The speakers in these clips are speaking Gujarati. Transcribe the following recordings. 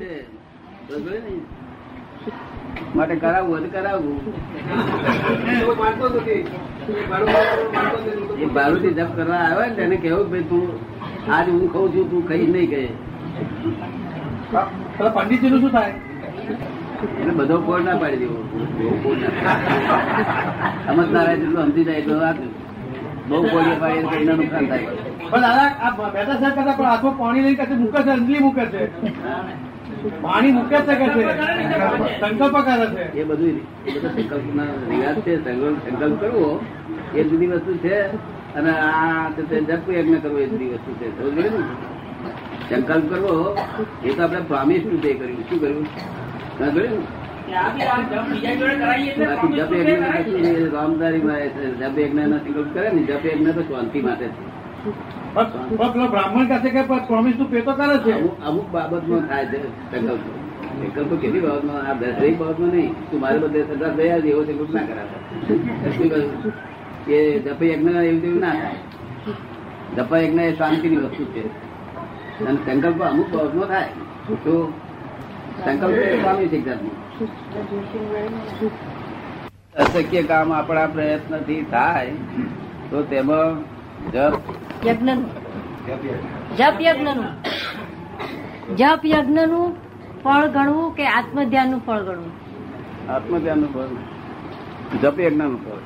છે માટે કરાવવું હોય કરાવવું એ બારુથી જપ કરવા આવે ને તેને કેવું ભાઈ તું આજ હું ખઉં છું તું કઈ નહીં કહે પંડિતજી નું શું થાય? એટલે બધો કોડ ના પાડી દેવો. સમજનારા જેટલું સમજી જાય એટલું રાખવું બહુ કોડીએ પાડી એના નુકસાન થાય. પણ દાદા આ બેઠા સાહેબ કરતા પણ આખો પાણી લઈને મૂકે છે અંજલી મૂકે છે. પાણી મૂકે છે. સંકલ્પ કરે છે. એ બધું એ બધો રિવાજ છે. સંકલ્પ કરવો એ જુદી વસ્તુ છે. અને આ તે તે જપ યજ્ઞ કરવો એ જુદી વસ્તુ છે. ને? સંકલ્પ કરવો એ તો આપણે પ્રોમિસ રૂપે કર્યું? શું કર્યું? સમજ જપ યજ્ઞ તો રામદારી માં જપ યજ્ઞ સંકલ્પ કરે ને, જપ યજ્ઞ તો શાંતિ માટે છે. બ્રાહ્મણ છે કે પ્રોમિસનું પેટો કરે છે? અમુક બાબતમાં થાય છે સંકલ્પ. સંકલ્પ કેટલી બાબતમાં? આ દરેક બાબતમાં નહીં. તું મારે બધે સદા દયા એવો સંકલ્પ ના કરાવે? કે જપ યજ્ઞ એવું તેવું ના થાય. યજ્ઞ એ શાંતિની વસ્તુ છે. અને સંકલ્પ અમુક બાબતમાં થાય. તો સંકલ્પ સ્વામી છે અશક્ય કામ આપણા પ્રયત્નથી થાય, તો તેમાં જપ યજ્ઞનું. જપ યજ્ઞનું. જપ યજ્ઞનું ફળ ગણવું કે આત્મ ધ્યાનનું ફળ ગણવું? આત્મધ્યાન ફળ. જપ યજ્ઞનું ફળ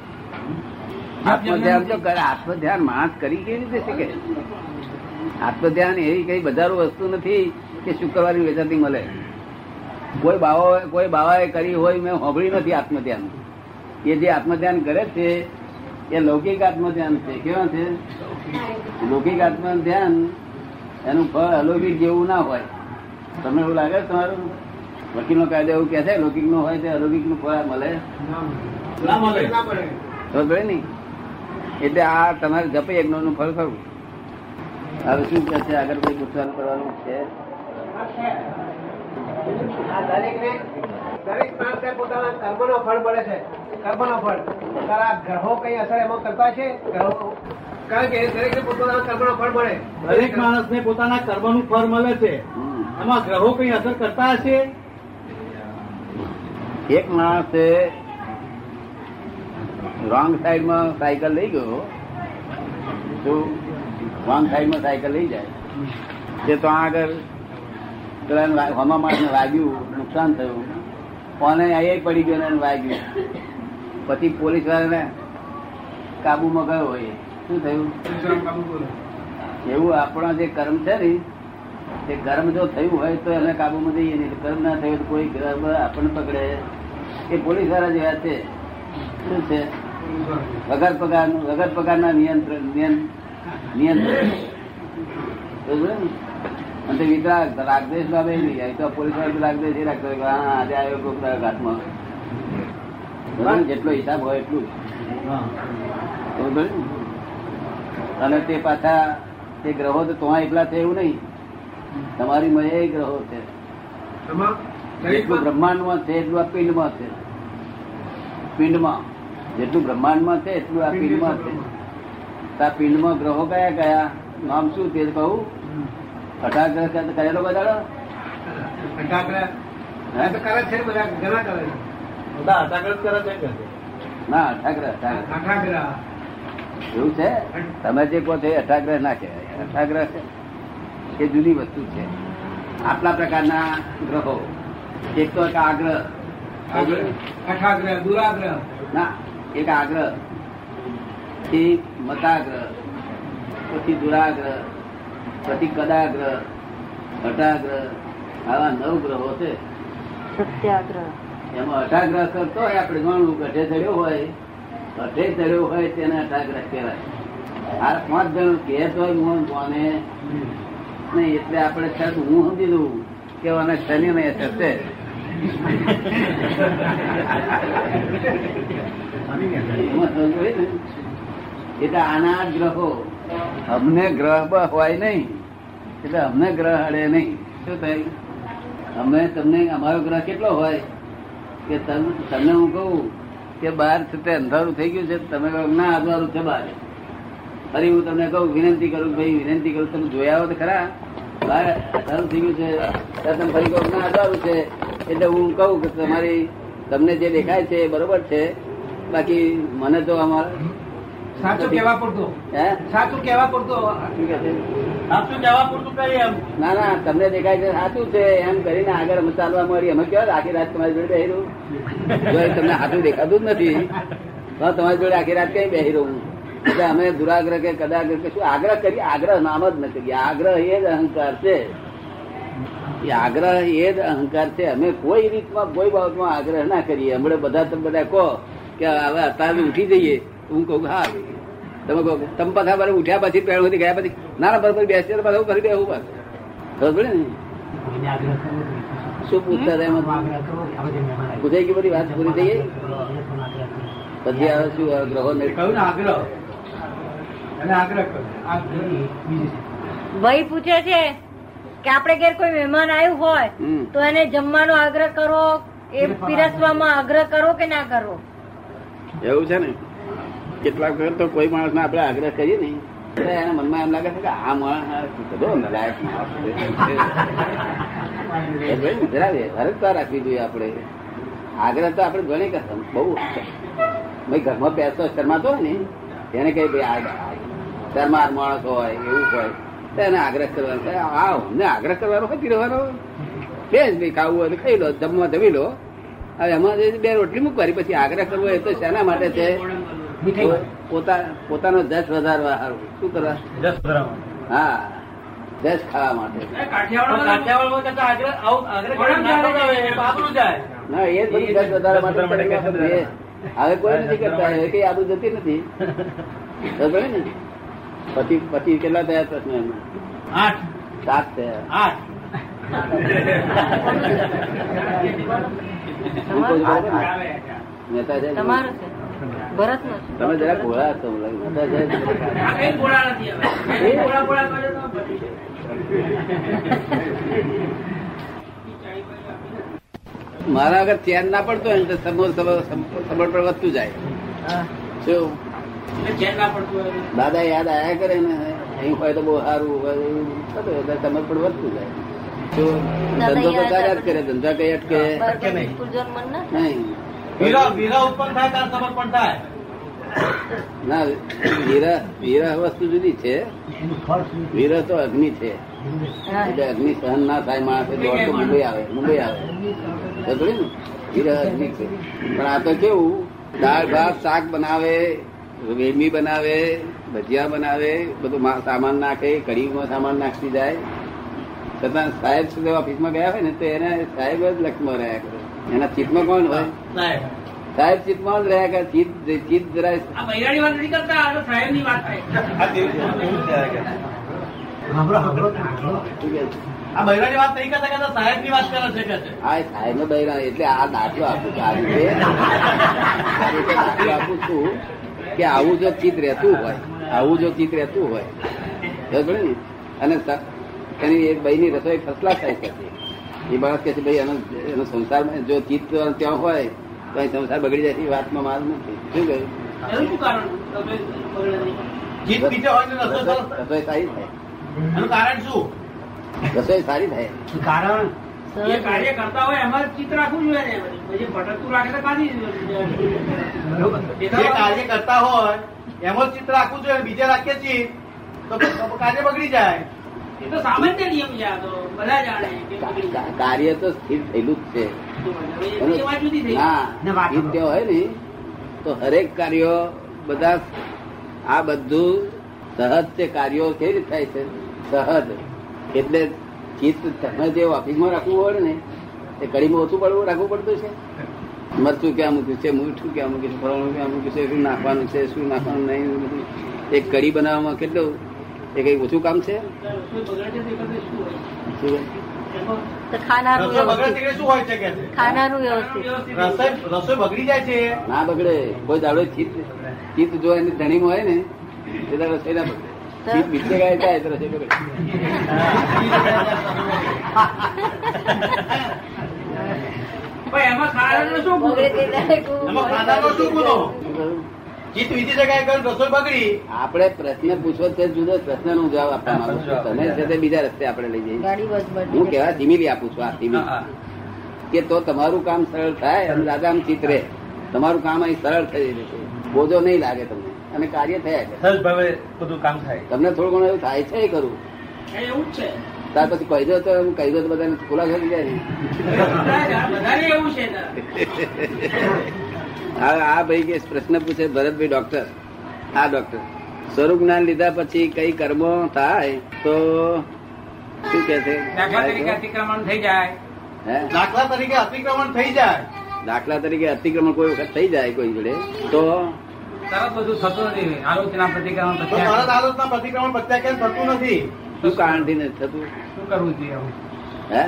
આત્મધ્યાન તો કરે. આત્મધ્યાન માણસ કરી કેવી રીતે શકે? આત્મધ્યાન એવી કઈ બજારો વસ્તુ નથી કે શુક્રવારની વેચાતી મળે. કોઈ બાવા કોઈ બાવાએ કરી હોય મેં હોભળી નથી આત્મધ્યાન. એ જે આત્મધ્યાન કરે છે એ લૌકિક આત્મ ધ્યાન છે. કેવા છે? લૌકિક આત્મધ્યાન એનું ફળ અલૌકિક જેવું ના હોય. તમને એવું લાગે તમારું? વકીલ નો કાયદો એવું કે છે લૌકિકનું હોય તે અલૌકિકનું ફળ મળે? ના ખબર ને એટલે આ તમારે જપે યજ્ઞનું ફળ ખરું. હવે શું કે છે? આગળ કોઈ પૂછવાનું કરવાનું છે? આ દરેકને દરેક માણસને પોતાના કર્મનો ફળ મળે છે. કર્મનો ફળ. તારા ગ્રહો કઈ અસર એમાં કરતા છે? ગ્રહો. કારણ કે દરેક પોતાના કર્મનો ફળ મળે. દરેક માણસને પોતાના કર્મનું ફળ મળે છે. એમાં ગ્રહો કઈ અસર કરતા હશે? એક માણસે રોંગ સાઈડમાં સાયકલ લઈ ગયો. તો રોંગ સાઈડમાં સાયકલ લઈ જાય. તે તો આગળ પેલા માણસને વાગ્યું નુકસાન થયું. કોને એ પડી ગયો ને એને પછી પોલીસ વાળાને કાબુમાં ગયો હોય. શું થયું? એવું આપણા જે કર્મ છે ને તે કર્મ જો થયું હોય તો એને કાબુમાં જઈએ નહીં. કર્મ ના થયું તો કોઈ કર્મ આપણને પકડે. એ પોલીસવાળા જેવા છે. શું છે? વગર પગાર વગર પગારના નિયંત્રણ નિયં- નિયંત્રણ? અને વિતરાગ રાગદેશ બાબે નહીં તો પોલીસવાળા રાગદેશ એ રાખતો હા આજે આવ્યો કોઈ ઘાટમાં જેટલો હિસાબ હોય એટલું? અને તે પાછા તે ગ્રહો તો તો એકલા છે એવું નહીં. તમારી મય ગ્રહો છે. જેટલું બ્રહ્માંડમાં છે એટલું આ પિંડમાં છે. પિંડમાં. જેટલું બ્રહ્માંડમાં છે એટલું આ પિંડમાં છે આ પિંડમાં ગ્રહો કયા કયા? નામ શું તે કહું. અઢાર ગ્રહ કયા- કયા લોકો જાણો અઢાગ્રહ. તો કરે જ છે બધા ઘણા કરે બધા હટાકડ કરે છે ના અઠાગ્રહ અઠાગ્રહ. એવું છે? તમે જે કહો છો એ અઠાગ્રહ ના કહેવાય. અઠાગ્રહ એ જુદી વસ્તુ છે. આટલા પ્રકારના ગ્રહો. એક તો એક આગ્રહ. અઠાગ્રહ દુરાગ્રહ. ના એક આગ્રહ. પછી મતાગ્રહ. પછી દુરાગ્રહ. પછી કદાગ્રહ ઘટાગ્રહ આવા નવ ગ્રહો છે. એમાં અઠાગ્રહ કરતો હોય આપણે ગણવું ગઢે ચડ્યો હોય. અઢે ચડ્યો હોય તેને અઠાગ્રહ કહેવાય. આ પાંચ જણ કહેતો હોય હું કોને? નહીં એટલે આપણે સાહેબ હું સમજી દઉં કે આને શનિ ને? થશે? એટલે આના જ ગ્રહો. અમને ગ્રહ હોય નહીં. એટલે અમને ગ્રહ અડે નહીં. શું થાય? અમે તમને, અમારો ગ્રહ કેટલો હોય? કે તમ- તમને હું કહું કે બહાર છે તે અંધારું થઈ ગયું છે, તમે કહો ના, અંધારું છે બહાર ફરી હું તમને કહું, વિનંતી કરું ભાઈ, વિનંતી કરું, તમે જોયા હો તો ખરા? બહાર અંધારું થઈ ગયું છે તમે ફરી કહો ના, અંધારું છે. એટલે હું કહું કે તમારી, તમને જે દેખાય છે એ બરોબર છે. બાકી મને તો અમારે સાચું કહેવા પડતું હે? સાચું કહે છે? સાચું કેવા પડતું કઈ એમ? ના ના તમને દેખાય છે સાચું છે એમ કરીને આગળ ચાલવા મળી અમે કેવા આખી રાત તમારી જોડે બેહી રહ્યું તમને સાચું દેખાતું જ નથી તો તમારી જોડે આખી રાત કઈ બેહી રહું? એટલે અમે દુરાગ્રહ કે કદાગ્રહ કે શું આગ્રહ કરીએ? આગ્રહ નામ જ ન કરીએ. આગ્રહ એ જ અહંકાર છે. એ આગ્રહ એ જ અહંકાર છે. અમે કોઈ રીતમાં કોઈ બાબતમાં આગ્રહ ના કરીએ. હમણાં બધા તમે બધા કહો કે હવે અત્યારે ઉઠી જઈએ. હું કહું હા તમે કહો તમે પાછા બરાબર ઉઠ્યા પછી પેણ હતી ગયા પછી? ના ના પર બેસી પાછા હું ફરી બેહું પાછું. ખબર પડે ને? શું પૂછતા હતા એમાં? પૂછાઈ ગઈ બધી વાત પૂરી થઈ ગઈ? પછી આવે શું ગ્રહો ને? કહ્યું આગ્રહ. ભાઈ પૂછે છે કે આપણે ઘેર કોઈ મહેમાન આવ્યું હોય તો એને જમવાનો આગ્રહ કરો એ પીરસવામાં આગ્રહ કરો કે ના કરો? એવું છે ને? કેટલાક વખત તો કોઈ માણસ આપણે આગ્રહ કરીએ નહીં. એના મનમાં એમ લાગે છે કે આ માણસ બધો ને વ્યવહારિકતા રાખવી જોઈએ આપણે. આગ્રહ તો આપણે ઘણી કરતા બહુ ભાઈ, ઘરમાં બેસતો શરમાતો હોય ને, એને કઈ ભાઈ શરમાર માણસ હોય, એવું હોય, તો એને આગ્રહ કરવાનો કે આ અમને આગ્રહ કરવાનો હતી રહેવાનો. બેસ ભાઈ, ખાવું હોય તો ખાઈ લો, જમવા જમી લો. હવે એમાં બે રોટલી મૂકવાની, પછી આગ્રહ કરવો એ તો શેના માટે છે? પોતાનો જસ વધારવા સારું શું કરવા? જસ. હા. જસ ખાવા માટે. ના એ બાબરું જાય? ના એ જ બધું જસ વધારવા માટે હવે કોઈ નથી કરતા. હવે કઈ આદુ જતી નથી. ને. પછી પછી કેટલા થયા પ્રશ્ન એમાં? આઠ. સાત થયા. આઠ? મહેતા તમારું છે. ભરત નો તમે જરા ગોળા મારા આગળ ચેન ના પડતો હોય ને તો સમર્પણ વધતું જાય. દાદા યાદ આયા કરે ને અહીં હોય તો બહુ સારું સમર્પણ વધતું જાય. ધંધો તો યાદ જ કરે ધંધા કઈ અટકે. નહીં. ના વીરા વીરા વસ્તુ જુદી છે. વીરા તો અગ્નિ છે. એટલે અગ્નિ સહન ના થાય, માણસ દોડતો મુંબઈ આવે મુંબઈ આવે. ને? વીરા અગ્નિ છે. પણ આ તો કેવું? દાળ, ભાત, શાક બનાવે, વેમી બનાવે, ભજીયા બનાવે, બધું સામાન નાખે, કઢીમાં સામાન નાખી જાય. છતાં સાહેબ સુધી ઓફિસમાં ગયા હોય ને, તો એને સાહેબ જ લક્ષમાં રહ્યા એના ચિત્તમાં કોણ હોય? સાહેબ. સાહેબ ચિત્તમાં જ રહ્યા કે ચિત્ત ચિત્ત જરાય આ વાત નથી કરતા આ તો વાત થાય. શું કહે છે? આ બૈરાની વાત નહીં કરતા કરતા સાહેબની વાત કરે છે કે છે? આ સાહેબ નો એટલે આ દાખલો આપું છું આ રીતે. દાખલો આપું છું કે આવું જો ચિત્ત રહેતું હોય આવું જો ચિત્ત રહેતું હોય. ને? અને એની એક બહેની રસોઈ ફસલા થાય છે એ માણસ કે છે ભાઈ એનો એનો સંસારમાં જો ચિત્ત ત્યાં હોય તો અહીં સંસાર બગડી જાય એ વાતમાં માલ નથી. શું કહ્યું? રસોઈ સારી થાય. કારણ શું? રસોઈ સારી થાય. કારણ? એ કાર્ય કરતા હોય એમાં ચિત્ત રાખવું જોઈએ ને ભટકતું રાખે તો કાઢી જે કાર્ય કરતા હોય એમાં ચિત્ત રાખવું જોઈએ બીજે રાખીએ છીએ તો કાર્ય બગડી જાય. એ તો સામાન્ય નિયમ છે આ તો. કાર્ય તો સ્થિર થયેલું જ છે. હા હોય ને તો હરેક કાર્યો બધા આ બધું સહજ તે કાર્યો કેવી રીતે થાય છે. સહજ. એટલે ચિત્ત તમે જે ઓફિસમાં રાખવું હોય ને એ કડીમાં ઓછું પડવું રાખવું પડતું છે. મરચું ક્યાં મૂક્યું છે મીઠું ક્યાં મૂક્યું છે ફળવાનું ક્યાં મૂક્યું છે શું નાખવાનું છે શું નાખવાનું નહીં એક કડી બનાવવામાં કેટલું? એ કઈ ઓછું કામ છે? ના બગડે. કોઈ દાડો ચિત્ત ચિત્ત જો એની ધણી હોય ને એ દાડો રસોઈ ના બગડે. ચિત્ત બીજે ગાય જાય તો રસોઈ બગડે. એમાં ખાવાનું શું એમાં શું ચિત્ત બીજી જગ્યાએ ગયું રસોઈ બગડી? આપણે પ્રશ્ન પૂછવો છે જુદો પ્રશ્ન નો જવાબ આપવા માંગુ છું. તમે છે તે બીજા રસ્તે આપણે લઈ જઈએ. હું કેવા ધીમીલી આપું છું આ ધીમી. કે તો તમારું કામ સરળ થાય અને દાદા આમ ચિત્રે તમારું કામ અહીં સરળ થઈ જશે. બોજો નહીં લાગે તમને. અને કાર્ય થયા છે ભાવે બધું કામ થાય. તમને થોડું ઘણું એવું થાય છે એ કરું એવું છે. ત્યાર પછી કહી દો તો હું કહી દો તો બધાને ખુલાસો થઈ જાય ને. બધાને એવું છે ને. આ ભાઈ કે પ્રશ્ન પૂછે ભરતભાઈ ડોક્ટર આ ડોક્ટર સ્વરૂપ જ્ઞાન લીધા પછી કઈ કર્મો થાય તો શું કે છે? દાખલા તરીકે અતિક્રમણ થઈ જાય. દાખલા તરીકે અતિક્રમણ થઈ જાય. દાખલા તરીકે અતિક્રમણ કોઈ વખત થઈ જાય કોઈ જોડે? તો? તરત બધું થતું નથી. આલોચના પ્રતિક્રમણ તરત આલોચના પ્રતિક્રમણ પ્રત્યાખ્યાન થતું નથી. શું કારણથી નથી થતું? શું કરવું જોઈએ હે?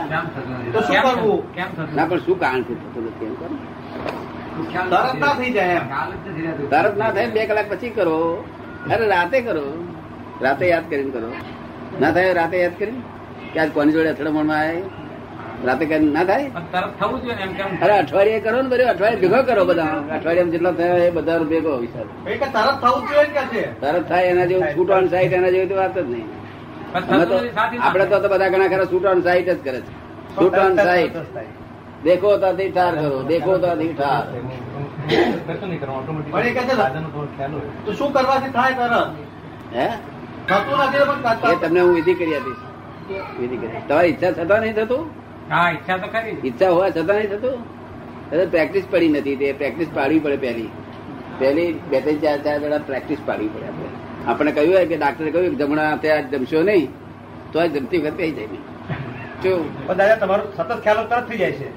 તો શું કરવું? કેમ થતું ના પણ શું કારણથી થતું નથી એમ કરો તરત ના થઈ જાય. તરત ના થાય બે કલાક પછી કરો. અરે રાતે કરો. રાતે યાદ કરીને કરો. ના થાય રાતે યાદ કરીને? કે આજ કોની જોડે અથડામણમાં આવે રાતે કરીને ના થાય? થવું જોઈએ અરે અઠવાડિયે કરો ને બધું. અઠવાડિયે ભેગો કરો બધા. અઠવાડિયામાં જેટલા થયા એ બધા ભેગો વિચાર તરત થવું જોઈએ તરત થાય એના જેવું છૂટ ઓન સાઈટ એના જેવી તો વાત જ નહીં. આપડે તો બધા ઘણા ખરા છૂટ ઓન સાઈટ જ કરે છે. છૂટ ઓન સાઈટ દેખો તો ઠાર કરો દેખો તો ઠાર નહીં તો શું કરવાથી થાય તરત હે? થતું નથી પણ તમને હું વિધિ કરી આપીશ. વિધિ કરી. તમારી ઈચ્છા થતા નહીં થતું? હા ઈચ્છા તો ખરી. ઈચ્છા હોવા છતાં નહીં થતું? પ્રેક્ટિસ પડી નથી તે પ્રેક્ટિસ પાડવી પડે પહેલી. પહેલી બે ત્રણ ચાર ચાર વેળા પ્રેક્ટિસ પાડવી પડે આપણે. આપણે કહ્યું હોય કે ડાક્ટરે કહ્યું કે જમણા હાથે આજ જમશો નહીં તો આ જમતી વખતે જાય. શું જો દાદા તમારું સતત ખ્યાલ તરત થઈ જાય છે.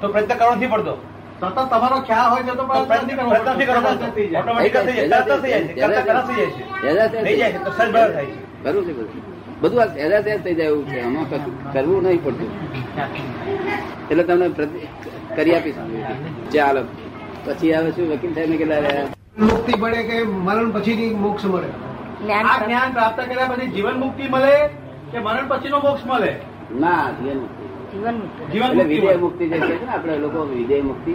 તો પ્રયત્ન કરવો નથી પડતો સતત તમારો ખ્યાલ હોય છે તો પ્રયત્ન કરવો નથી કરવો પડતો. થઈ જાય. ઓટોમેટિક થઈ જાય થઈ જાય કરતા કરતા થઈ જાય છે થઈ જાય તો સહજ ભાવે થાય છે કરવું છે બધું આ સહેજા સહેજ થઈ જાય એવું છે આમાં કરવું નહીં પડતું એટલે તમને કરી આપીશ. ચાલો પછી આવે શું? વકીલ સાહેબ ને કેટલા રહ્યા મુક્તિ પડે કે મરણ પછી મોક્ષ મળે? જ્ઞાન આ જ્ઞાન પ્રાપ્ત કર્યા પછી જીવન મુક્તિ મળે કે મરણ પછી નો મોક્ષ મળે? ના જીવન મુક્તિ જીવન મુક્ત એટલે વિજય મુક્તિ જે છે ને આપણે લોકો વિજય મુક્તિ.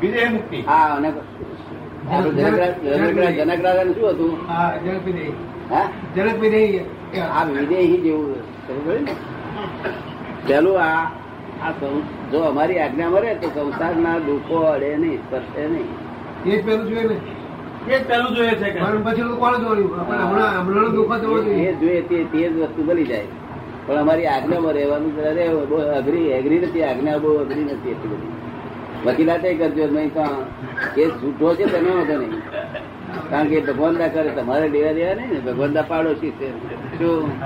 વિજય મુક્તિ. હા અને જનકરાજ જનકરાજ શું હતું? જનક વિધેય હા? જનક વિધેય આ વિદેહી જેવું? પેલું આ આ જો અમારી આજ્ઞા મરે તો સંસારના દુઃખો અડે નહીં સ્પર્શે નહીં. એ પેલું જોઈએ ને. એ જ જોઈએ છે કે. પછી કોણ જોયું? હમણાં હમણાં દુઃખ જોવું જોઈએ. તે જ વસ્તુ બની જાય. પણ અમારી આજ્ઞામાં રહેવાનું અરે બહુ અઘરી અઘરી નથી. આજ્ઞા બહુ અઘરી નથી એટલી બધી. વકીલાતે કરજો, નહીં તો એ છૂટો છે તમે વાંધો નહીં. કારણ કે ભગવાન દા કરે, તમારે લેવા દેવા નહીં ને. ભગવાન દા પાડોશી છે. શું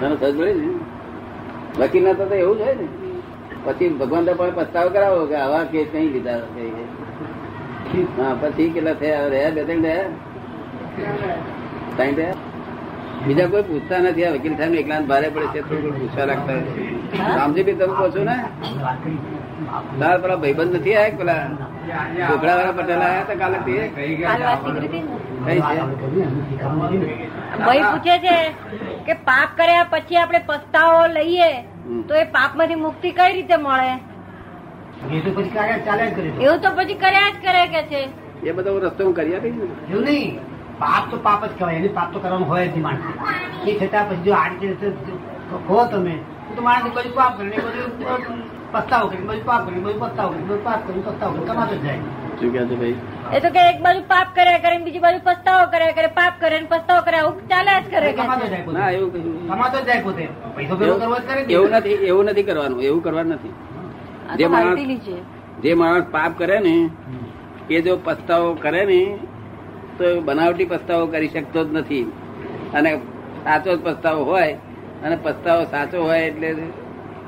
તમે સજ પડી ને. વકીલ ના તો એવું જ હોય ને. પછી ભગવાન દા પણ પસ્તાવ કરાવો કે આવા કેસ નહીં લીધા. હા, પછી કેટલા થયા? રહ્યા, બે ત્રણ રહ્યા ત્રણ રહ્યા બીજા કોઈ પૂછતા નથી આ વકીલ સાહેબ એકલા ભારે પડે છે થોડું પૂછવા લાગતા. રામજી બી તમે કહો છો ને? તાર પેલા ભાઈબંધ નથી આયા પેલા છોકરા વાળા પટેલ આયા હતા કાલે તે? કઈ છે? ભાઈ પૂછે છે કે પાપ કર્યા પછી આપણે પસ્તાવો લઈએ તો એ પાપમાંથી મુક્તિ કઈ રીતે મળે. એવું તો પછી કર્યા જ કરે કે છે. એ બધો રસ્તો હું કરી આપીશ એવું નહીં. પાપ તો પાપ જ કહેવાય એને પાપ તો કરવાનું હોય જ નહીં માણસ એ છતાં પછી જો આ રીતે કહો તમે તો માણસ બધું પાપ કરે બધું પસ્તાવો કરી બધું પાપ કરી બધું પસ્તાવો કરી બધું પાપ કરી પસ્તાવો કરી કમાતો જાય. શું ભાઈ? એ તો કે એક બાજુ પાપ કર્યા કરે બીજી બાજુ પસ્તાવો કર્યા કરે પાપ કરે ને પસ્તાવો કરે આવું ચાલે જ કરે કમાતો જાય ના એવું કમાતો જાય પોતે. પૈસો ભેગો કરવો જ કરે એવું નથી એવું નથી કરવાનું એવું કરવાનું નથી. જે માણસ- જે માણસ પાપ કરે ને એ જો પસ્તાવો કરે ને તો બનાવટી પસ્તાવો કરી શકતો જ નથી. અને સાચો જ પસ્તાવો હોય, અને પસ્તાવો સાચો હોય એટલે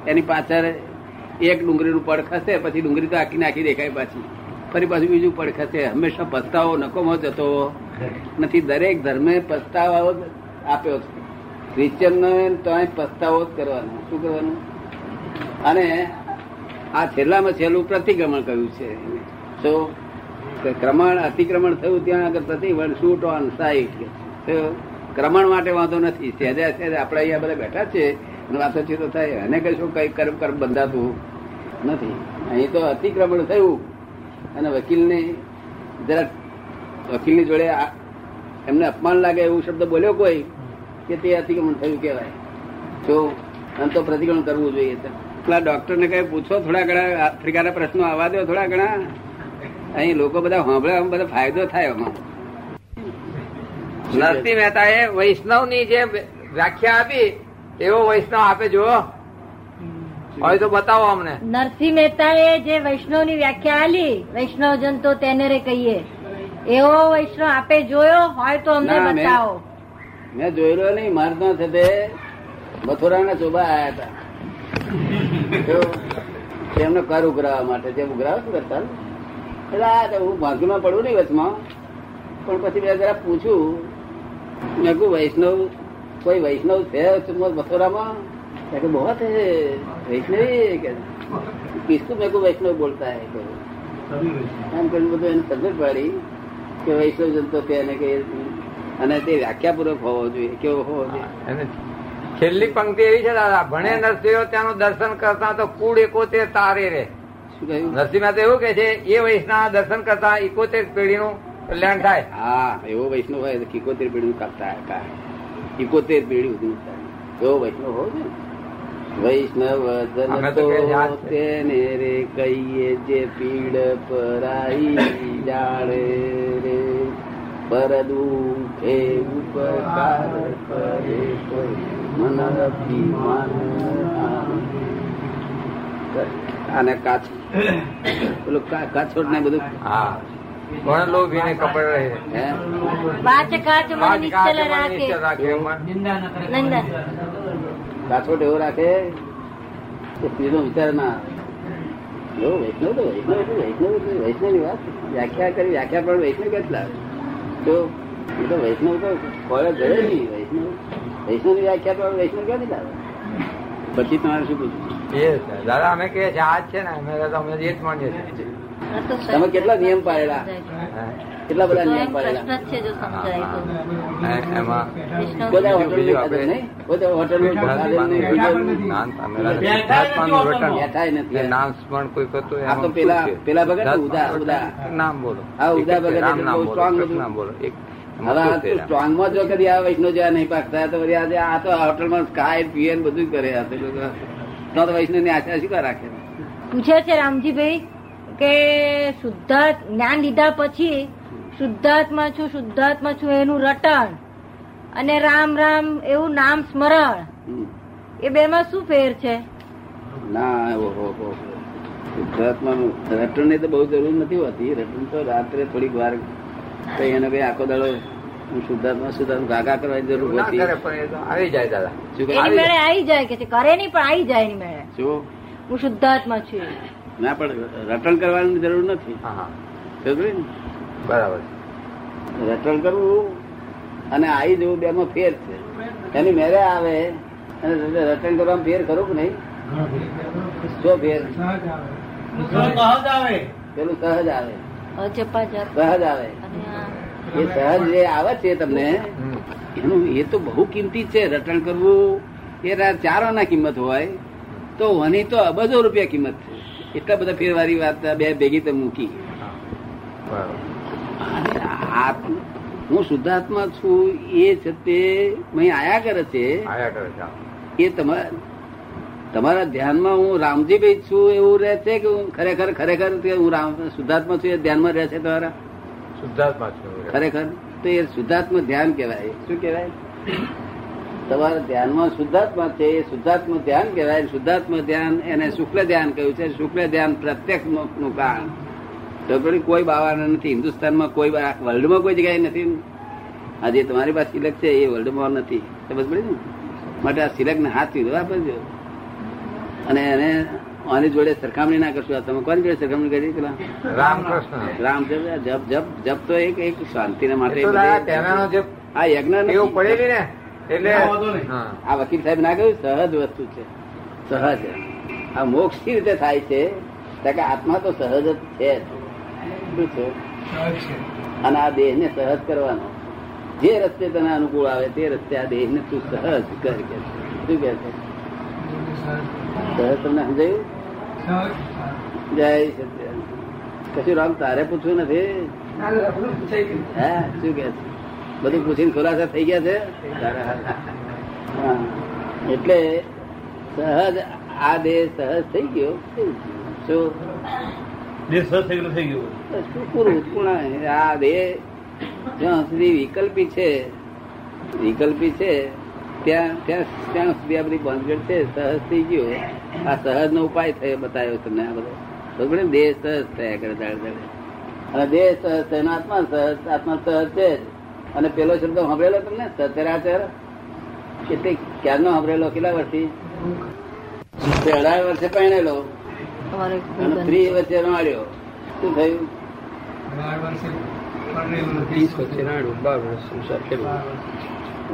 એની પાછળ એક ડુંગળીનું પડ ખસે, પછી ડુંગળી તો આખી નાખી દેખાય પાછી. ફરી પાછું બીજું પડ ખસે. હંમેશા પસ્તાવો નકોમો જતો નથી. દરેક ધર્મે પસ્તાવો જ આપ્યો છે. ક્રિશ્ચન તો પસ્તાવો જ કરવાનો. શું કરવાનું? અને આ છેલ્લામાં છેલ્લું પ્રતિક્રમણ કહ્યું છે. તો ક્રમણ, અતિક્રમણ થયું ત્યાં આગળ પ્રતિક્રમણ શૂટ ઓન સાઈડ ક્રમણ માટે વાંધો નથી. સહેજા સહેજા આપણે અહીંયા બધા બેઠા છે અને વાતો તો થાય. અને કશું કઈ કર્મ કર્મ બંધાતું નથી. અહીં તો અતિક્રમણ થયું અને વકીલને જરા વકીલની જોડે એમને અપમાન લાગે એવું શબ્દ બોલ્યો કોઈ કે તે અતિક્રમણ થયું કહેવાય. તો અને તો પ્રતિક્રમણ કરવું જોઈએ. પેલા ડોક્ટરને કઈ પૂછો? થોડા ઘણા, આફ્રિકાના પ્રશ્નો આવવા દો થોડા ઘણા. અહીં લોકો બધા સાંભળે આમ બધો ફાયદો થાય નરસિંહ વૈષ્ણવની જે વ્યાખ્યા આપી એવો વૈષ્ણવ આપે જુઓ. હોય તો બતાવો અમને. નરસિંહ મહેતાએ જે વૈષ્ણવની વ્યાખ્યા આલી વૈષ્ણવજન તો તેને રે કહીએ. એવો વૈષ્ણવ આપે જોયો હોય તો અમને બતાવો. મેં જોયેલો નહીં મારે તો છે તે મથુરાના ચોબા આયા હતા. એમને તેમને કર ઉઘરાવા માટે જે ઉઘરાવ કરતા? એટલે હું ભાગ્યમાં પડું નહીં વચમાં. પણ પછી મેં જરા પૂછ્યું મેં કહું વૈષ્ણવ, કોઈ વૈષ્ણવ છે મથુરામાં? કે બહુ છે વૈષ્ણવી? કે કિસકુ મેં વૈષ્ણવ બોલતા હે એમ કરીને બધું એને સમજ પડી કે વૈષ્ણવ જનતો તેને કે અને તે વ્યાખ્યાપૂર્વક હોવો જોઈએ કેવો હોવો જોઈએ. છેલ્લી પંક્તિ એવી છે દાદા ભણે નરસિંહ ત્યાંનું દર્શન કરતા તો કુળ એકોતેર તારે રે શું કહ્યું? નરસિંહ એવું કે છે એ વૈષ્ણવ દર્શન કરતા એકોતેર પેઢીનું કલ્યાણ થાય. હા એવો વૈષ્ણવ હોય તો ઇકોતેર પેઢી કાપતા કા ઇકોતેર પેઢી સુધી એવો વૈષ્ણવ હોય જોઈએ વૈષ્ણવ જન તો છે. તેને રે કહીએ જે પીડ પરાઈ જાણે રે. પર દુઃખે ઉપકાર કરે કોઈ. મન અભિમાન આને કાચ. પેલું કા- કાછોડ ને બધું. હા. પણ લોભી ને કપડ રહે. કાચ કાચ એવો રાખે કે સ્ત્રીનો વિચાર ના. વૈષ્ણવ તો વૈષ્ણવ વૈષ્ણવ વૈષ્ણવની વાત. વ્યાખ્યા કરી વ્યાખ્યા પણ વૈષ્ણવ કેટલા? તો એ તો વૈષ્ણવ તો ખોળે ગયો નહીં વૈષ્ણવ. વૈષ્ણવની વ્યાખ્યા પણ વૈષ્ણવ ક્યાંથી લાવે? પછી તમારે શું પૂછવું દાદા અમે કહે છે આજ છે ને અમે એ જ માનીએ છીએ. તમે કેટલા નિયમ પાડેલા? કેટલા બધા નિયમ પાડેલા? એમાં બધા નહીં? બધા. નામ સ્મરણ કોઈ કરતું હોય આ તો પેલા- પેલા ભગત ઉદા- ઉદા. નામ બોલો. આ ઉદા ભગત નામ બોલો. એક? સ્ટ્રોંગમાં જો કદી આ વૈષ્ણવ જેવા નહીં પાકતા તો આજે આ તો હોટલમાં ખાય પીએ બધું કરે આ તો વૈષ્ણવ તો તો આશા શું રાખે? પૂછે છે રામજીભાઈ કે શુદ્ધાર્થ જ્ઞાન લીધા પછી શુદ્ધાત્મા છું શુદ્ધાત્મા છું એનું રટણ અને રામ રામ એવું નામ સ્મરણ. એ બે માં શું ફેર છે? ના શુદ્ધાત્મા હો શુદ્ધાત્માનું રટણની તો બહુ જરૂર નથી હોતી. રટણ તો રાત્રે થોડીક વાર કઈ એને ભાઈ આખો દાડો હું સુધાર્થમાં સુધાર્થ ગાગા કરવાની જરૂર નથી હોતી. કરે પણ એ તો આવી જાય દાદા. શું એની મેળે આવી જાય કે કરે નહીં પણ આવી જાય એની મેળે. શું? હું શુદ્ધાત્મા છું. ના પણ રટણ કરવાની જરૂર નથી? બરાબર. રટણ કરવું અને આવી જવું બે માં ફેર છે. એની મેરે આવે અને રટણ કરવામાં ફેર ખરું કે નહીં? શું ફેર? સહજ આવે. પેલું સહજ આવે. સહજ આવે. એ સહજ જે આવે છે તમને એનું એ તો બહુ કિંમતી છે. રટણ કરવું એ રા- ચારો ના કિંમત હોય તો વની તો અબજો રૂપિયા કિંમત છે. એટલા બધા ફેરવારી વાત બે ભેગી તો મૂકી. હું શુદ્ધાત્મા છું એ છે તે અહીં આયા કરે છે. આયા કરે છે એ તમારા તમારા ધ્યાનમાં હું રામજીભાઈ છું એવું રહે છે કે હું ખરેખર ખરેખર કે હું રામ શુદ્ધાત્મા છું એ ધ્યાનમાં રહે છે તમારા? શુદ્ધાત્મા છું ખરેખર? તો એ શુદ્ધાત્મા ધ્યાન કહેવાય. શું કહેવાય? તમારા ધ્યાનમાં શુદ્ધાત્મા છે એ શુદ્ધાત્મા ધ્યાન કહેવાય. શુદ્ધાત્મ ધ્યાન એને શુક્લ ધ્યાન કહ્યું છે. શુક્લ ધ્યાન પ્રત્યક્ષનું કારણ. તો કોઈ બાવાના નથી. હિન્દુસ્તાનમાં કોઈ વર્લ્ડમાં કોઈ જગ્યાએ નથી. આજે તમારી પાસે સિલક છે એ વર્લ્ડમાં નથી. સમજ પડે ને? માટે આ સિલક ને હાથ પીધો વાપરજો. અને એને આની જોડે સરખામણી ના કરશું. આ તમે કોની જોડે સરખામણી કરી? પેલા રામકૃષ્ણ. રામ જપ જપ જપ જપ તો એક એક શાંતિના માટે એ તો દાદા તેનાનો જે આ યજ્ઞ. એવું પડેલી ને એટલે ના. આ વકીલ સાહેબ ના કહ્યું સહજ વસ્તુ છે. સહજ. આ મોક્ષ કેવી રીતે થાય છે? કે આત્મા તો સહજ જ છે. શું છે? અને આ દેહ ને સહજ કરવાનો. જે રસ્તે તને અનુકૂળ આવે તે રસ્તે આ દેહ ને તું સહજ કર કે શું કે છે? સહજ તમને સમજાયું? જય સત્ય કશું રામ તારે પૂછવું નથી? હે? શું કે? બધું પૂછીને ખુલાસા થઈ ગયા છે? હા. એટલે સહજ આ દેહ સહજ થઈ ગયો? શું? દેશ સહજ થઈ ગયેલું થઈ ગયું. પૂરું? પૂર્ણ. આ દેહ જ્યાં સુધી વિકલ્પી છે વિકલ્પી છે ત્યાં ત્યાં ત્યાં સુધી આ બધી બંધગઢ છે સહજ થઈ ગયો આ સહજ નો ઉપાય થયો બતાવ્યો તમને આ બધો. બરોબર દેહ સહજ થયા કરે દાડ દાડે. અને દેહ સહજ થયો આત્મા સહજ આત્મા સહજ છે અને પેલો શબ્દ સાંભળેલો તમને? સચરાચર કેટલી ક્યારનો સાંભળેલો? કેટલા વર્ષથી? તે અઢાર વર્ષે પહેણેલો અને ત્રીસ વર્ષે રમાડ્યો. શું થયું? રમાડ્યો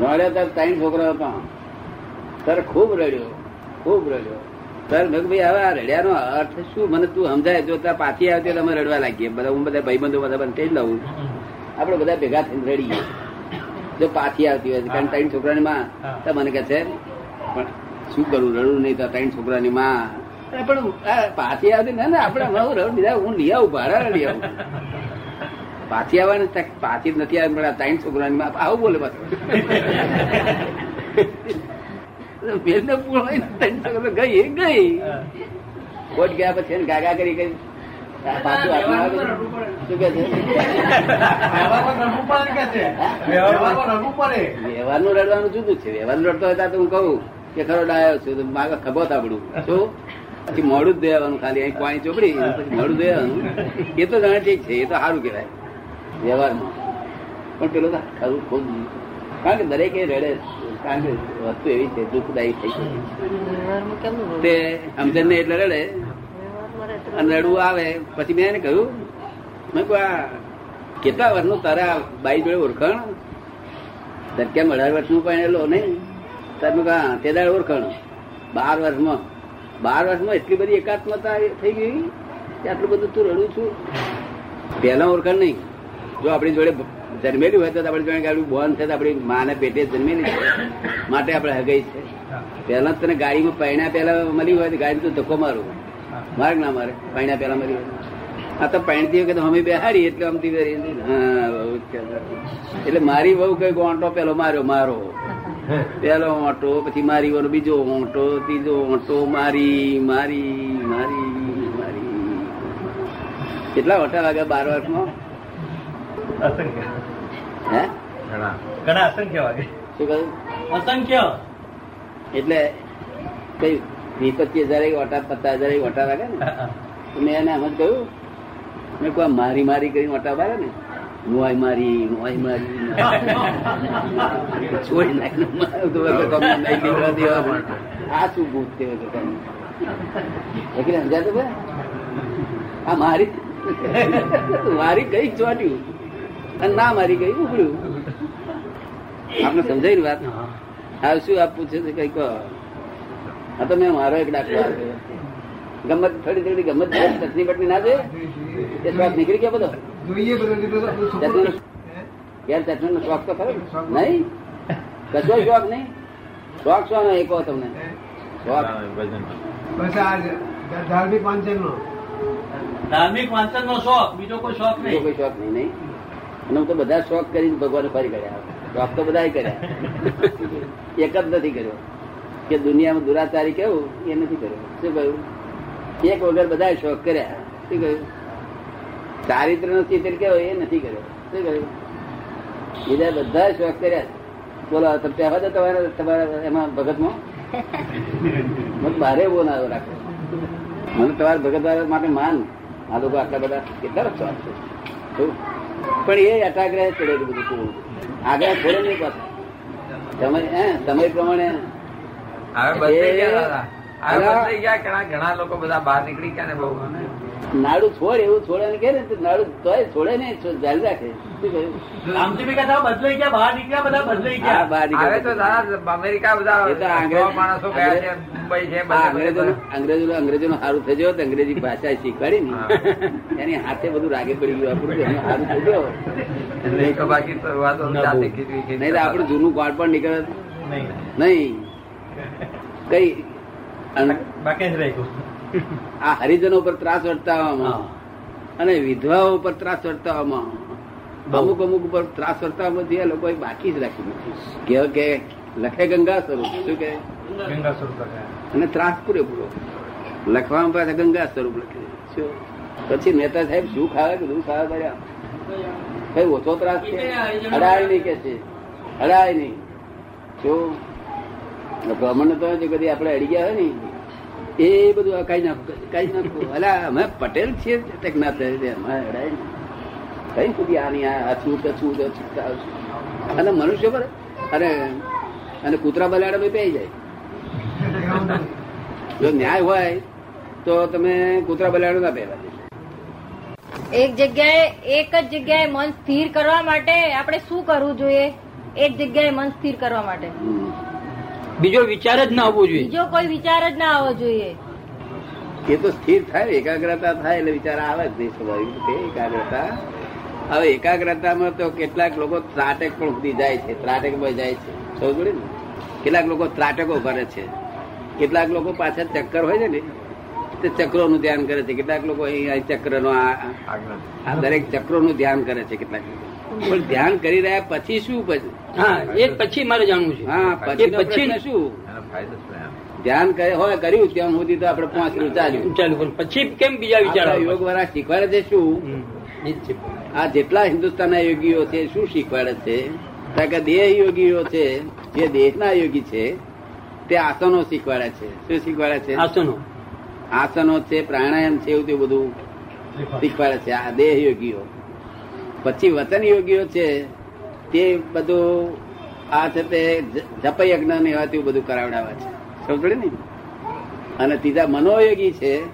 ત્યારે ત્રણ છોકરા હતા. ત્યારે ખૂબ રડ્યો ખૂબ રડ્યો. સર મેં ભાઈ હવે આ રડ્યાનો અર્થ શું? મને તું સમજાય જો તાર પાછી આવે તો અમે રડવા લાગીએ. બધા હું બધા ભાઈબંધો બધા બંધ થઈ લઉં. આપણે બધા ભેગા થઈને રડીએ. જો પાછી આવતી હોય. કારણ ત્રણ છોકરાની માં તો મને કહે છે પણ શું કરું? રડું નહીં તો ત્રણ છોકરાની માં. પણ પાછી આવતી ને ને આપણે હું રડું બીજા હું લઈ આવું ભાડા લઈ આવું પાછી આવવાની તક પાછી જ નથી આવી પણ આ ત્રણ છોકરાની માં આવું બોલે બસ બેન ને પૂરો હોય ત્રણ છોકરા ગઈ ગઈ. કોટ ગયા પછી એને ગાગા કરી કરી. પાછું. શું કે છે? વ્યવહારનું રડવાનું જુદું છે. વ્યવહારનું રડતો હોય તો હું કહું કે ખરો ડાયો છું માગે ખભો તાબડું શું? પછી મોડું જ દેવાનું ખાલી અહીં પાણી ચોપડી પછી મોડું દેવાનું એ તો જાણે ઠીક છે એ તો સારું કહેવાય. વ્યવહારમાં પણ પેલો ખરું ખુદ કારણ કે દરેકે રડે કારણ કે વસ્તુ એવી છે દુઃખદાયી થઈ ગઈ તે સમજણ ને એટલે રડે. અને રડવું આવે. પછી મેં એને કહ્યું મેં કહ્યું આ કેટલા વર્ષનું તારા બાઈ જોડે ઓળખાણ? તાર કેમ અઢાર વર્ષનું પહેણેલો નહીં. તારે મેં કહ્યું, હા, તે દાડે ઓળખાણ બાર વર્ષમાં. બાર વર્ષમાં એટલી બધી એકાત્મતા થઈ ગઈ કે આટલું બધું તું રડું છું? પહેલા ઓળખાણ નહીં. જો આપણી જોડે જન્મેલી હોય તો આપણે જોડે કે બોન છે આપણી માને પેટે જન્મેલી છે. માટે આપણે હગઈ છે. પહેલા તને ગાડીમાં પૈણા પહેલા મળી હોય તો ગાડી તું ધક્કો મારું. માર્ગ ના મારે, પૈણા પહેલા મળી હોય આ તો પૈણતી વખતે અમે બેહાડી એટલે અમતી. એટલે મારી બહુ કઈ ઓંટો પેલો માર્યો, મારો. પેલો ઓંટો, પછી મારી વાળો બીજો ઓંટો, ત્રીજો ઓંટો, મારી મારી મારી મારી. કેટલા ઓટા વાગ્યા બાર વર્ષમાં અસંખ્ય. હે? ઘણા. અસંખ્ય વાગે. શું કહ્યું? અસંખ્ય. એટલે કઈ વીસ પચીસ હજાર ઓટા પચાસ હજાર ઓટા લાગે ને? મેં એને એમ જ કહ્યું મેં કોઈ મારી મારી કરીને ઓટા વાગે ને? નોય મારી છોડી માટે. આ શું ભૂત છે એટલે સમજાતું ભાઈ આ મારી મારી કઈ ચોટ્યું અને ના મારી ગઈ ઉગડ્યું આપણે સમજાય ને વાત? હા. શું આપ પૂછે છે? કઈ કહો. હા તો મેં મારો એક દાખલો આપ્યો. ગમત થોડી થોડી ગમત ચટણી બટની ના જોઈએ? એ શ્વાસ નીકળી ગયો બધો? યાર ચટણી નો શોખ તો ખરો નહીં નહીં? કશો શોખ નહીં? શોખ શો નહીં? કહો તમને. શોખ. ધાર્મિક વાંચન નો ધાર્મિક વાંચન નો શોખ બીજો કોઈ શોખ નહીં. કોઈ શોખ નહીં નહીં? અને હું તો બધા શોખ કરીને ભગવાન ફરી કર્યા શોખ તો બધા કર્યા. એક જ નથી કર્યો. કે દુનિયામાં દુરાચારી કેવું, એ નથી કર્યો. શું કહ્યું? એક વગર બધા શોખ કર્યા. શું કહ્યું? ચારિત્ર નો ચિત્ર કેવો, એ નથી કર્યો. શું કહ્યું? બીજા બધા શોખ કર્યા બોલો તમે કહેવા દો તમારા તમારા એમાં ભગતમાં. મને બારે બહુ ના રાખે. મને તમારા ભગત માટે માન. આ લોકો આટલા બધા કેટલા શોખ આપશે? પણ એ અટાગ્રહ ચડેલું બધું પૂરું આગળ છોડે નહીં પાછું. સમય હે સમય પ્રમાણે ગયા ગયા ઘણા લોકો બધા બહાર નીકળી ગયા ને બહુ. નાડું છોડ એવું છોડે ને કે નાડું તોય છોડે ને જાળી રાખે. રામજી કહેતા બદલાઈ ગયા બહાર નીકળ્યા બધા બદલાઈ ગયા. બહાર હવે તો અમેરિકા બધા માણસો ગયા છે મુંબઈ છે આ અંગ્રેજો સારું ભાષા શીખવાડી ને. એની હાથે બધું રાગે પડી ગયું આપણું સારું થઈ તો બાકી. નહીં તો આપણું જૂનું કોણ પણ નીકળે. નહીં. નહીં. કઈ આ હરિજનો ઉપર ત્રાસ વર્તાવવામાં અને વિધવાઓ પર ત્રાસ વર્તાવવામાં અમુક અમુક ઉપર ત્રાસ વર્તાવવામાં જે લોકો બાકી જ રાખી નથી કે કે લખે ગંગા સ્વરૂપ શું કે ગંગા સ્વરૂપ અને ત્રાસ પૂરેપૂરો. લખવામાં પાસે ગંગા સ્વરૂપ લખે. શું? પછી નેતા સાહેબ શું ખાવે કે શું ખાવે કર્યા કઈ ઓછો ત્રાસ છે? અડાય નહીં કે છે. અડાય નહીં. શું? બ્રાહ્મણ તો જે કદી આપણે અડી ગયા હોય ને એ બધું આ નાખો કાઢી નાખો. અલા અમે પટેલ છીએ ટેક ના થાય અમે અડાય કઈ સુધી આની આ છૂટ છૂટ છૂટતા અને મનુષ્ય પર અને અને કૂતરા બલાડે ભાઈ પહેરી જાય. જો ન્યાય હોય તો તમે કૂતરા બલાડો ના પહેરવા એક જગ્યાએ એક જ જગ્યાએ મન સ્થિર કરવા માટે આપણે શું કરવું જોઈએ? એક જગ્યાએ મન સ્થિર કરવા માટે. બીજો વિચાર જ ના આવવો જોઈએ. બીજો કોઈ વિચાર જ ના આવવો જોઈએ. એ તો સ્થિર થાય એકાગ્રતા થાય એટલે વિચાર આવે જ નહીં સ્વાભાવિક રીતે એકાગ્રતા. હવે એકાગ્રતામાં તો કેટલાક લોકો ત્રાટક પણ સુધી જાય છે ત્રાટકમાં જાય છે. સમજ પડી ને? કેટલાક લોકો ત્રાટકો કરે છે. કેટલાક લોકો પાછળ ચક્કર હોય છે ને તે ચક્રોનું ધ્યાન કરે છે. કેટલાક લોકો અહીં ચક્રનો આ આ દરેક ચક્રોનું ધ્યાન કરે છે કેટલાક લોકો. પણ ધ્યાન કરી રહ્યા પછી શું પછી? હા એ પછી મારે જાણવું છે. હા પછી પછી શું? ધ્યાન કરે હોય કર્યું ત્યાં સુધી તો આપણે પાંચ કિલો ચાલ્યું. પણ પછી કેમ બીજા વિચાર યોગ વાળા શીખવાડે છે શું. આ જેટલા હિન્દુસ્તાનના યોગીઓ છે શું શીખવાડે છે? કારણ કે દેહ યોગીઓ છે જે દેશના યોગી છે તે આસનો શીખવાડે છે. શું શીખવાડે છે? આસનો. આસનો છે પ્રાણાયામ છે એવું તે બધું શીખવાડે છે. આ દેહ યોગીઓ. પછી વતન યોગીઓ છે તે બધું આ છે તે જ- જપ યજ્ઞ ને એવા તેવું બધું કરાવડાવે છે. સમજે ને? અને ત્રીજા મનોયોગી છે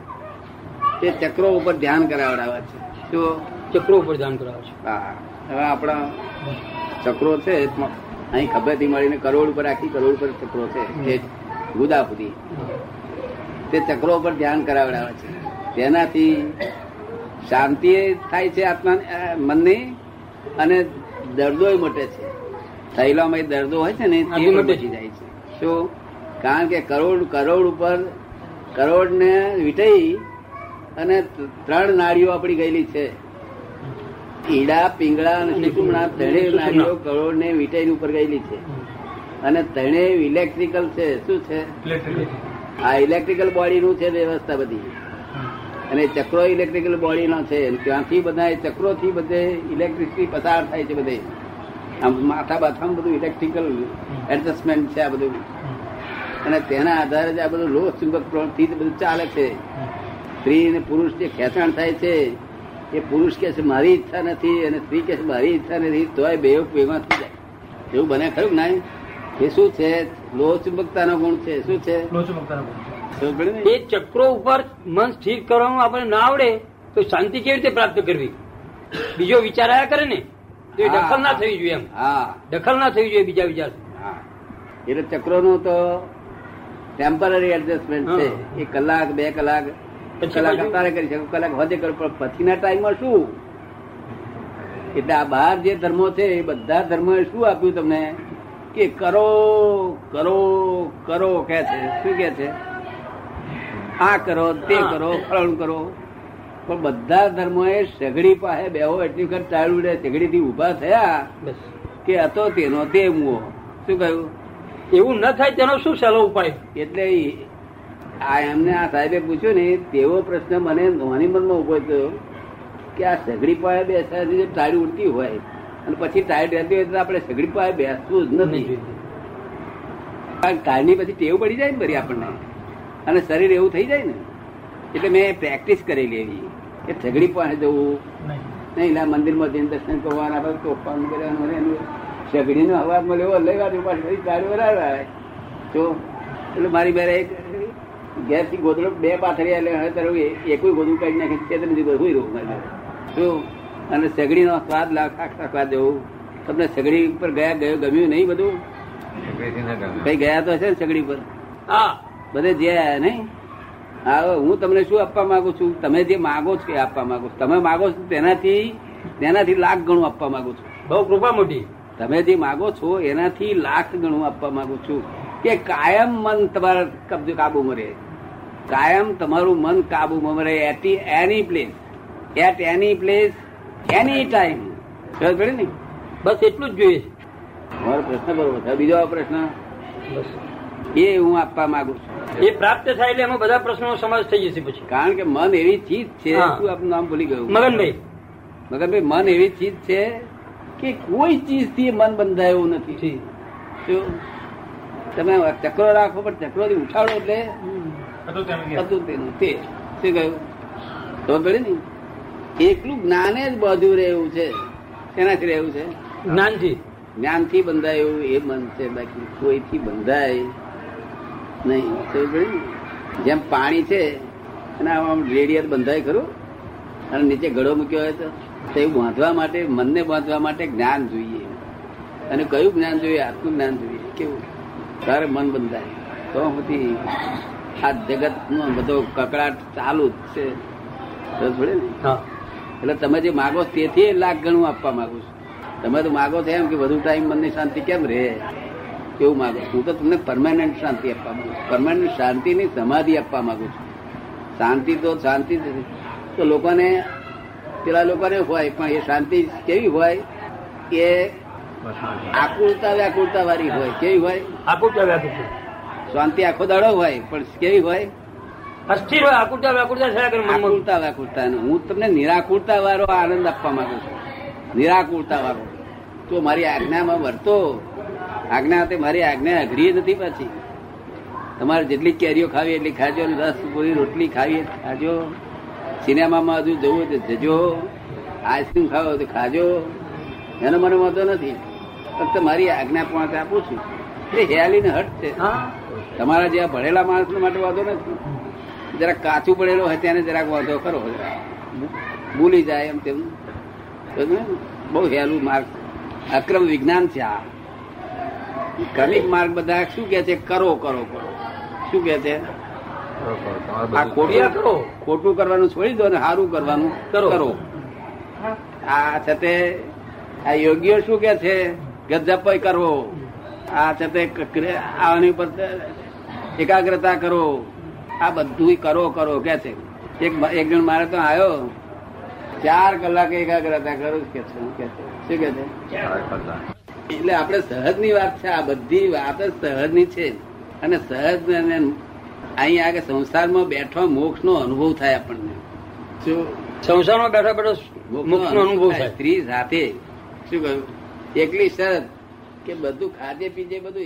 તે ચક્રો ઉપર ધ્યાન કરાવડાવે છે. તો ચક્રો ઉપર ધ્યાન કરાવે છે. હા હવે આપણા ચક્રો છે અહીં ખબરથી મળીને કરોડ ઉપર આખી કરોડ ઉપર ચક્રો છે જે ગુદા સુધી. તે ચક્રો ઉપર ધ્યાન કરાવડાવે છે. તેનાથી શાંતિ થાય છે આત્મા મનની અને દર્દો મટે છે. થયેલામાં દર્દો હોય છે ને તે મટી. જાય છે. શું? કારણ કે કરોડ કરોડ ઉપર કરોડ ને વીટાઈ અને ત્રણ નાડીઓ આપણી ગયેલી છે. ઈડા પિંગળા અને ચીકુમણા ત્રણેય નાળીઓ કરોડ ને વીટાઈ ઉપર ગયેલી છે. અને ત્રણેય ઇલેક્ટ્રિકલ છે. શું છે? આ ઇલેક્ટ્રિકલ બોડી નું છે વ્યવસ્થા બધી. અને ચક્રો ઇલેક્ટ્રિકલ બોડી નો છે. ત્યાંથી બધા ચક્રોથી બધે ઇલેક્ટ્રિસિટી પસાર થાય છે બધે. આમ માથા બાથામાં બધું ઇલેક્ટ્રિકલ એડજસ્ટમેન્ટ છે આ બધું. અને તેના આધારે જ આ બધું લોહ ચુંબક પ્રવૃત્તિ બધું ચાલે છે. સ્ત્રી અને પુરુષ જે ખેંચાણ થાય છે, એ પુરુષ કે છે, મારી ઈચ્છા નથી અને સ્ત્રી કે છે, મારી ઈચ્છા નથી તોય બે ભેગા થઈ જાય. એવું બને ખરું ના એ શું છે? લોહ ચુંબકતાનો ગુણ છે. શું છે? લોહ ચુંબકતાનો ને? એ ચક્રો ઉપર મન સ્થિર કરવાનું આપણને ના આવડે તો શાંતિ કેવી રીતે પ્રાપ્ત કરવી? બીજો વિચાર આયા કરે ને તો એ દખલ ના થવી જોઈએ એમ. હા. દખલ ના થવી જોઈએ બીજા વિચાર. એટલે ચક્રોનું તો ટેમ્પરરી એડજસ્ટમેન્ટ છે. એ કલાક બે કલાક કલાક અત્યારે કરી શકો. કલાક વધે કરો પણ પછીના ટાઈમમાં શું? એટલે આ બહાર જે ધર્મો છે એ બધા ધર્મોએ શું આપ્યું તમને? કે કરો કરો કરો કે છે. શું કે છે? આ કરો તે કરો ફળ કરો. પણ બધા ધર્મોએ સગડી પાસે બેહો એટલી વખત ટાળું રે સગડી થી ઊભા થયા કે હતો તેનો તે મુઓ શું કહ્યું? એવું ન થાય તેનો શું સહેલો ઉપાય? એટલે આ એમને આ સાહેબે પૂછ્યું ને તેવો પ્રશ્ન મને નોની મનમાં ઊભો થયો કે આ સગડી પાસે બેસાથી જે ટાળી ઉડતી હોય અને પછી ટાયર રહેતી હોય તો આપણે સગડી પાસે બેસવું જ નથી. કારણ ટાયરની પછી ટેવ પડી જાય ને બરી આપણને. અને શરીર એવું થઈ જાય ને એટલે મેં પ્રેક્ટિસ કરેલી એવી. કે સગડી પાસે જવું. નહીં. એટલે મંદિરમાં જઈને દર્શન કરવાના પછી તોફાન કરવાનું એનું સગડીનો અવાજ મળ્યો લઈ વાળું પાછું ચાલુ બરાબર તો એટલે મારી બેરે એક ગેસથી ગોદડો બે પાથરી એટલે હવે તારું એકુય ગોદડું કાઢી નાખી ચેતનથી ગોદડું રહ્યું મારી શું અને સગડીનો સ્વાદ લાખ આખા સ્વાદ જવું તમને સગડી ઉપર ગયા ગયો ગમ્યું નહીં બધું? કઈ ગયા તો હશે ને સગડી પર હા. બધે જ્યાં નહીં? હા હું તમને શું આપવા માંગુ છું? તમે જે માગો છો એ આપવા માંગુ છું. તમે માગો છો તેનાથી તેનાથી લાખ ગણું આપવા માંગુ છું. બહુ કૃપા મોટી. તમે જે માગો છો એનાથી લાખ ગણું આપવા માંગુ છું. કે કાયમ મન તમારા કબજો કાબુમાં રહે. કાયમ તમારું મન કાબુમાં રહે at any place at any place any time ખબર પડે ને? બસ એટલું જ જોઈએ. મારો પ્રશ્ન બરોબર છે. બીજો પ્રશ્ન. બસ. એ હું આપવા માંગુ છું. એ પ્રાપ્ત થાય એટલે એમાં બધા પ્રશ્નો સમાજ થઈ જશે પછી. કારણ કે મન એવી ચીજ છે શું આપનું નામ ભૂલી ગયું. મગનભાઈ. મગનભાઈ મન એવી ચીજ છે કે કોઈ ચીજથી મન બંધાયું નથી. તમે ચક્રો રાખો પણ ચક્રો થી ઉઠાડો એટલે હતું તેનું તે શું કહ્યું? ખબર પડે ને? એકલું જ્ઞાને જ બધું રહેવું છે. શેનાથી રહેવું છે? જ્ઞાનથી. જ્ઞાનથી બંધાય એવું એ મન છે. બાકી કોઈથી બંધાય? નહીં જેમ પાણી છે એના આમ રેડિયર બંધાય ખરું અને નીચે ગળો મૂક્યો હોય તો તો બાંધવા માટે મનને બાંધવા માટે જ્ઞાન જોઈએ. અને કયું જ્ઞાન જોઈએ? આત્મ જ્ઞાન જોઈએ. કેવું? તારે મન બંધાય. તો બધી આ જગત બધો કકડાટ ચાલુ જ છે. પડે ને? હા. એટલે તમે જે માગો તેથી લાખ ગણું આપવા માંગુ છું. તમે તો માગો છો એમ કે વધુ ટાઈમ મનની શાંતિ કેમ રહે? એવું માગો? છું. હું તો તમને પરમાનન્ટ શાંતિ આપવા માંગુ છું. પરમાનન્ટ શાંતિની સમાધિ આપવા માંગુ છું. શાંતિ તો શાંતિ તો લોકોને પેલા લોકોને હોય પણ એ શાંતિ કેવી હોય? કે આકુળતા વ્યાકુળતા વાળી હોય. કેવી હોય? આકુરતા વ્યાકુળતા. શાંતિ આખો દાડો હોય પણ કેવી હોય? અસ્થિર હોય આકુરતા વ્યાકુળતા આકુળતા વ્યાકુળતા હું તમને નિરાકુળતા વાળો આનંદ આપવા માંગુ છું. નિરાકુળતા વાળો. તો મારી આજ્ઞામાં વર્તો આજ્ઞા હતી મારી આજ્ઞા અઘરી નથી પાછી. તમારે જેટલી કેરીઓ ખાવી એટલી ખાજો અને રસ પૂરી રોટલી ખાવી ખાજો. સિનેમામાં હજુ જવું હોય તો જજો. આઈસ્ક્રીમ ખાવો તો ખાજો. એનો મને વાંધો નથી. ફક્ત મારી આજ્ઞા પણ આપું છું. એ હેલીને હટ છે. તમારા જેવા ભણેલા માણસ માટે વાંધો નથી. જરાક કાચું પડેલો હોય તેને જરાક વાંધો કરો. ભૂલી જાય એમ તેમ. બહુ હેલું માર્ગ. અક્રમ વિજ્ઞાન છે આ. ક્રમિક માર્ગ બધા શું કે છે? કરો કરો કરો. શું કે છે? આ ખોટું કરો. ખોટું કરવાનું છોડી દો ને સારું કરવાનું કરો. કરો. આ છે તે આ યોગ્ય શું કે છે? ગજપ કરવો આ છે તે આની ઉપર એકાગ્રતા કરો. આ બધું કરો કરો કે છે. એક એક જણ મારે તો આવ્યો ચાર કલાક એકાગ્રતા કરું કે છે? શું કે છે? શું કે છે? એટલે આપણે સહજની વાત છે આ બધી વાત જ સહજની છે. અને સહજ અને અહીં આગળ સંસારમાં બેઠો મોક્ષ નો અનુભવ થાય આપણને. શું સંસારમાં બેઠો બેઠો મોક્ષ નો અનુભવ થાય. સ્ત્રી સાથે શું કહ્યું? એકલી શરત કે બધું ખાધે પીજે બધું